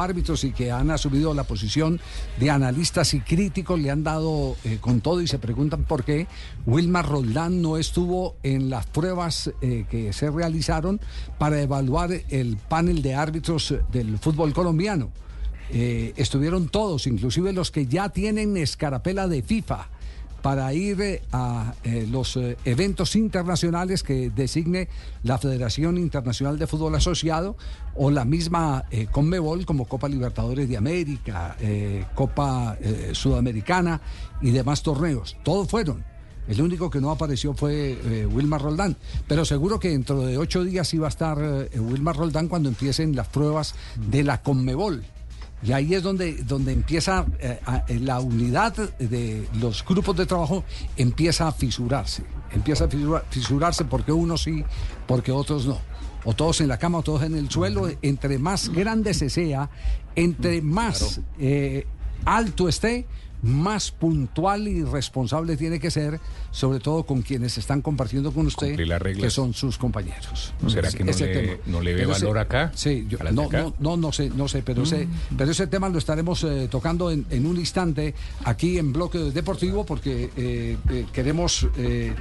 Árbitros y que han asumido la posición de analistas y críticos le han dado eh, con todo y se preguntan por qué Wilmar Roldán no estuvo en las pruebas eh, que se realizaron para evaluar el panel de árbitros del fútbol colombiano. Eh, estuvieron todos, inclusive los que ya tienen escarapela de FIFA para ir eh, a eh, los eh, eventos internacionales que designe la Federación Internacional de Fútbol Asociado o la misma Conmebol como Copa Libertadores de América, Copa Sudamericana y demás torneos. Todos fueron. El único que no apareció fue Wilmar Roldán. Pero seguro que dentro de ocho días iba a estar Wilmar Roldán cuando empiecen las pruebas de la Conmebol. Y ahí es donde, donde empieza eh, a- eh, la unidad de los grupos de trabajo empieza a fisurarse. Empieza a fisura- fisurarse porque unos sí, porque otros no. O todos en la cama o todos en el suelo. Entre más grande se sea, entre más eh, alto esté, más puntual y responsable tiene que ser, sobre todo con quienes están compartiendo con usted, que son sus compañeros. ¿Será Ese- que no ese le- tema. no le ve Pero ese- valor acá? Sí, yo- ¿A las de no, acá? no, no, no sé, no sé, pero, ese, pero ese tema lo estaremos eh, tocando en, en un instante aquí en Bloque Deportivo porque eh, eh, queremos eh,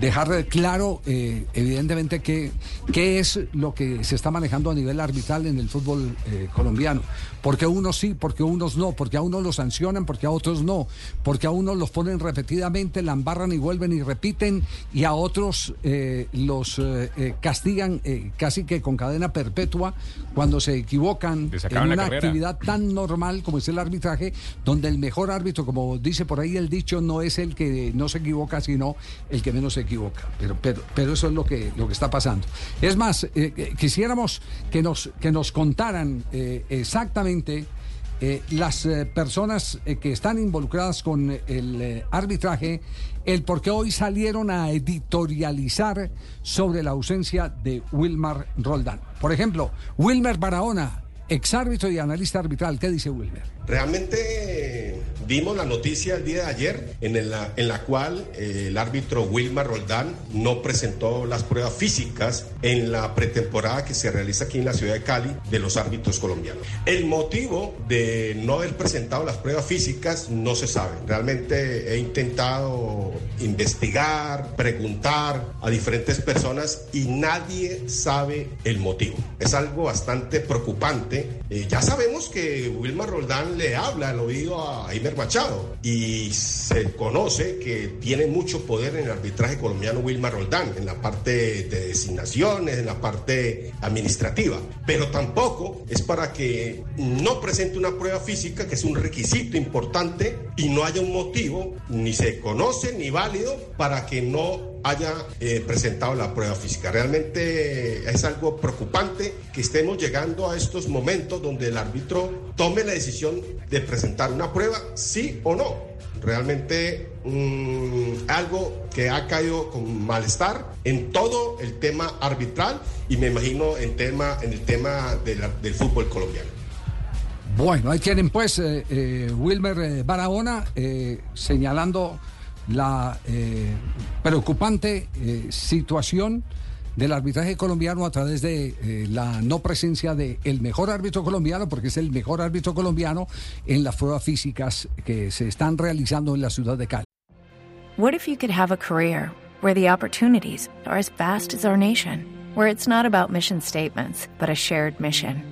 dejar claro, eh, evidentemente, que, qué es lo que se está manejando a nivel arbitral en el fútbol colombiano. Porque unos sí, porque unos no, porque a unos los sancionan, porque a otros no, porque a unos los ponen repetidamente, la embarran y vuelven y repiten, y a otros eh, los eh, eh, castigan eh, casi que con cadena perpetua cuando se equivocan en una actividad tan normal como es el arbitraje, donde el mejor árbitro, como dice por ahí el dicho, no es el que no se equivoca, sino el que menos se equivoca. Pero, pero, pero eso es lo que, lo que está pasando. Es más, quisiéramos que nos, que nos contaran exactamente eh, las eh, personas eh, que están involucradas con el arbitraje, el por qué hoy salieron a editorializar sobre la ausencia de Wilmar Roldán. Por ejemplo, Wilmer Barahona, exárbitro y analista arbitral. ¿Qué dice Wilmer? Realmente vimos la noticia el día de ayer en la, en la cual eh, el árbitro Wilmar Roldán no presentó las pruebas físicas en la pretemporada que se realiza aquí en la ciudad de Cali de los árbitros colombianos. El motivo de no haber presentado las pruebas físicas no se sabe. Realmente he intentado investigar, preguntar a diferentes personas y nadie sabe el motivo. Es algo bastante preocupante. Eh, ya sabemos que Wilmar Roldán le habla al oído a Imer Machado. Y se conoce que tiene mucho poder en el arbitraje colombiano Wilmar Roldán, en la parte de designaciones, en la parte administrativa, pero tampoco es para que no presente una prueba física, que es un requisito importante, y no haya un motivo, ni se conoce ni válido, para que no haya eh, presentado la prueba física. Realmente es algo preocupante que estemos llegando a estos momentos donde el árbitro tome la decisión de presentar una prueba, sí o no. Realmente mm, algo que ha caído con malestar en todo el tema arbitral y me imagino en, tema, en el tema del fútbol colombiano. Bueno, ahí tienen pues eh, eh, Wilmer eh, Barahona eh, señalando la eh, preocupante eh, situación del arbitraje colombiano a través de eh, la no presencia del el mejor árbitro colombiano, porque es el mejor árbitro colombiano en las pruebas físicas que se están realizando en la ciudad de Cali. What if you could have a career where the opportunities are as vast as our nation, where it's not about mission statements, but a shared mission?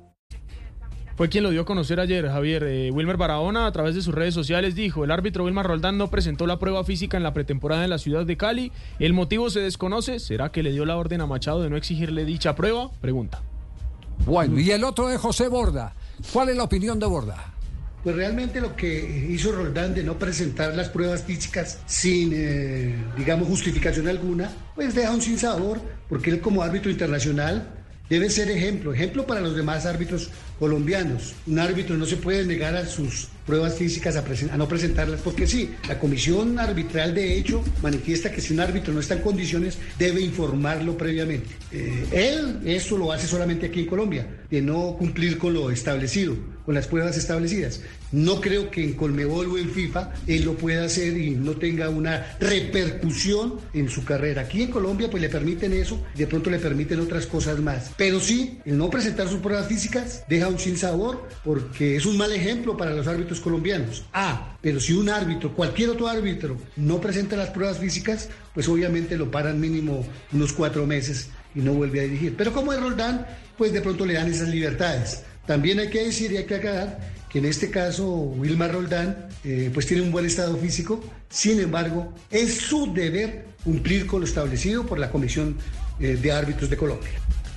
fue quien lo dio a conocer ayer, Javier. Eh, Wilmer Barahona, a través de sus redes sociales, dijo: el árbitro Wilmar Roldán no presentó la prueba física en la pretemporada en la ciudad de Cali. El motivo se desconoce. ¿Será que le dio la orden a Machado de no exigirle dicha prueba? Pregunta. Bueno, y el otro es José Borda. ¿Cuál es la opinión de Borda? Pues realmente lo que hizo Roldán de no presentar las pruebas físicas sin, eh, digamos, justificación alguna, pues deja un sinsabor, porque él como árbitro internacional debe ser ejemplo, ejemplo para los demás árbitros colombianos. Un árbitro no se puede negar a sus pruebas físicas a, no presentarlas, porque sí, la comisión arbitral de hecho manifiesta que si un árbitro no está en condiciones debe informarlo previamente. Eh, él eso lo hace solamente aquí en Colombia, de no cumplir con lo establecido, con las pruebas establecidas. No creo que en Colmebol o en FIFA él lo pueda hacer y no tenga una repercusión en su carrera. Aquí en Colombia pues le permiten eso, de pronto le permiten otras cosas más. Pero sí, el no presentar sus pruebas físicas deja un sin sabor porque es un mal ejemplo para los árbitros colombianos. Ah, pero si un árbitro, cualquier otro árbitro, no presenta las pruebas físicas, pues obviamente lo paran mínimo unos cuatro meses y no vuelve a dirigir. Pero como es Roldán, pues de pronto le dan esas libertades. También hay que decir y hay que aclarar que en este caso Wilmar Roldán eh, pues tiene un buen estado físico, sin embargo es su deber cumplir con lo establecido por la Comisión eh, de Árbitros de Colombia.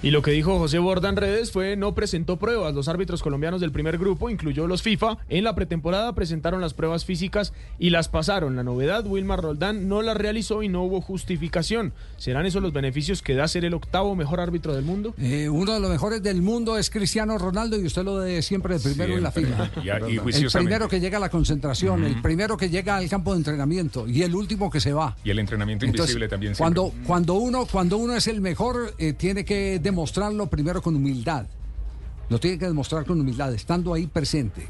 Y lo que dijo José Borda en redes fue no presentó pruebas. Los árbitros colombianos del primer grupo, incluyó los FIFA, en la pretemporada presentaron las pruebas físicas y las pasaron. La novedad, Wilmar Roldán no las realizó y no hubo justificación. ¿Serán esos los beneficios que da ser el octavo mejor árbitro del mundo? Eh, uno de los mejores del mundo es Cristiano Ronaldo y usted lo de siempre el primero en la fila. el primero que llega a la concentración, el primero que llega al campo de entrenamiento y el último que se va. Y el entrenamiento invisible también. Cuando, cuando, uno, cuando uno es el mejor, eh, tiene que demostrarlo primero con humildad. Lo tiene que demostrar con humildad, estando ahí presente,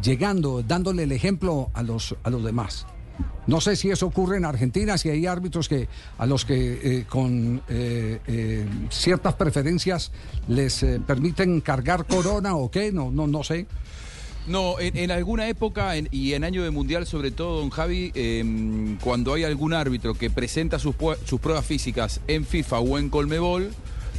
llegando, dándole el ejemplo a los, a los demás. No sé si eso ocurre en Argentina, si hay árbitros que a los que eh, con eh, eh, ciertas preferencias les permiten cargar corona o qué, no, no, no sé. No, en, alguna época y en año de mundial, sobre todo, don Javi, em, cuando hay algún árbitro que presenta sus, sus pruebas físicas en FIFA o en Colmebol,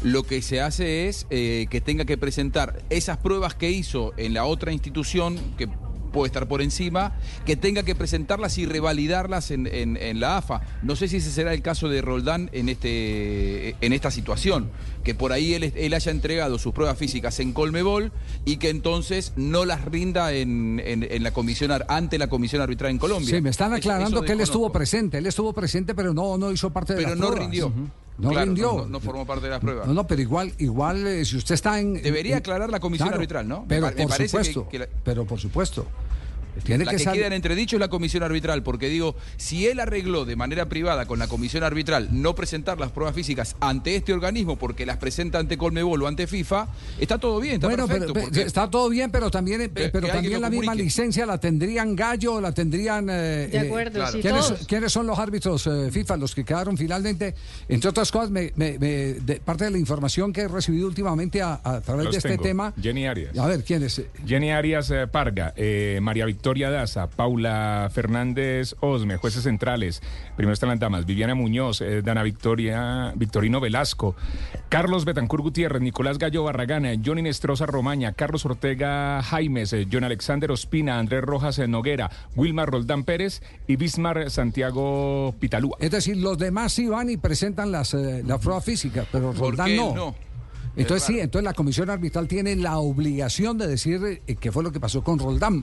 lo que se hace es eh, que tenga que presentar esas pruebas que hizo en la otra institución, que puede estar por encima, que tenga que presentarlas y revalidarlas en, la AFA. No sé si ese será el caso de Roldán en, este, en esta situación, que por ahí él, haya entregado sus pruebas físicas en Colmebol y que entonces no las rinda en, la comisión ante la comisión arbitral en Colombia. Sí, me están aclarando que él estuvo presente, él estuvo presente, pero no, no hizo parte de Pero no rindió. No rindió. No, formó parte de las pruebas. No, no, pero igual, igual eh, si usted está en. Debería aclarar la comisión arbitral, ¿no? Pero por supuesto. Pero por supuesto. Tiene la que, queda en entredicho es la comisión arbitral, porque digo, si él arregló de manera privada con la comisión arbitral no presentar las pruebas físicas ante este organismo porque las presenta ante Colmebol o ante FIFA, está todo bien, está bueno, perfecto. está todo bien, pero también, eh, pero también la misma licencia la tendrían Gallo, la tendrían... Eh, de acuerdo, sí, ¿quiénes, son los árbitros FIFA, los que quedaron finalmente? Entre otras cosas, me, de, parte de la información que he recibido últimamente a, través de este tema... Jenny Arias. A ver, ¿quién es? Jenny Arias Parga, María Victoria Victoria Daza, Paula Fernández Osme, jueces centrales. Primero están las damas, Viviana Muñoz, eh, Dana Victoria, Victorino Velasco, Carlos Betancur Gutiérrez, Nicolás Gallo Barragana, Johnny Nestroza Romaña, Carlos Ortega Jaimes, eh, John Alexander Ospina, Andrés Rojas eh, Noguera, Wilmar Roldán Pérez y Bismar Santiago Pitalúa. Es decir, los demás sí van y presentan las, la prueba física, pero Roldán no. Entonces sí, entonces la comisión arbitral tiene la obligación de decir qué fue lo que pasó con Roldán.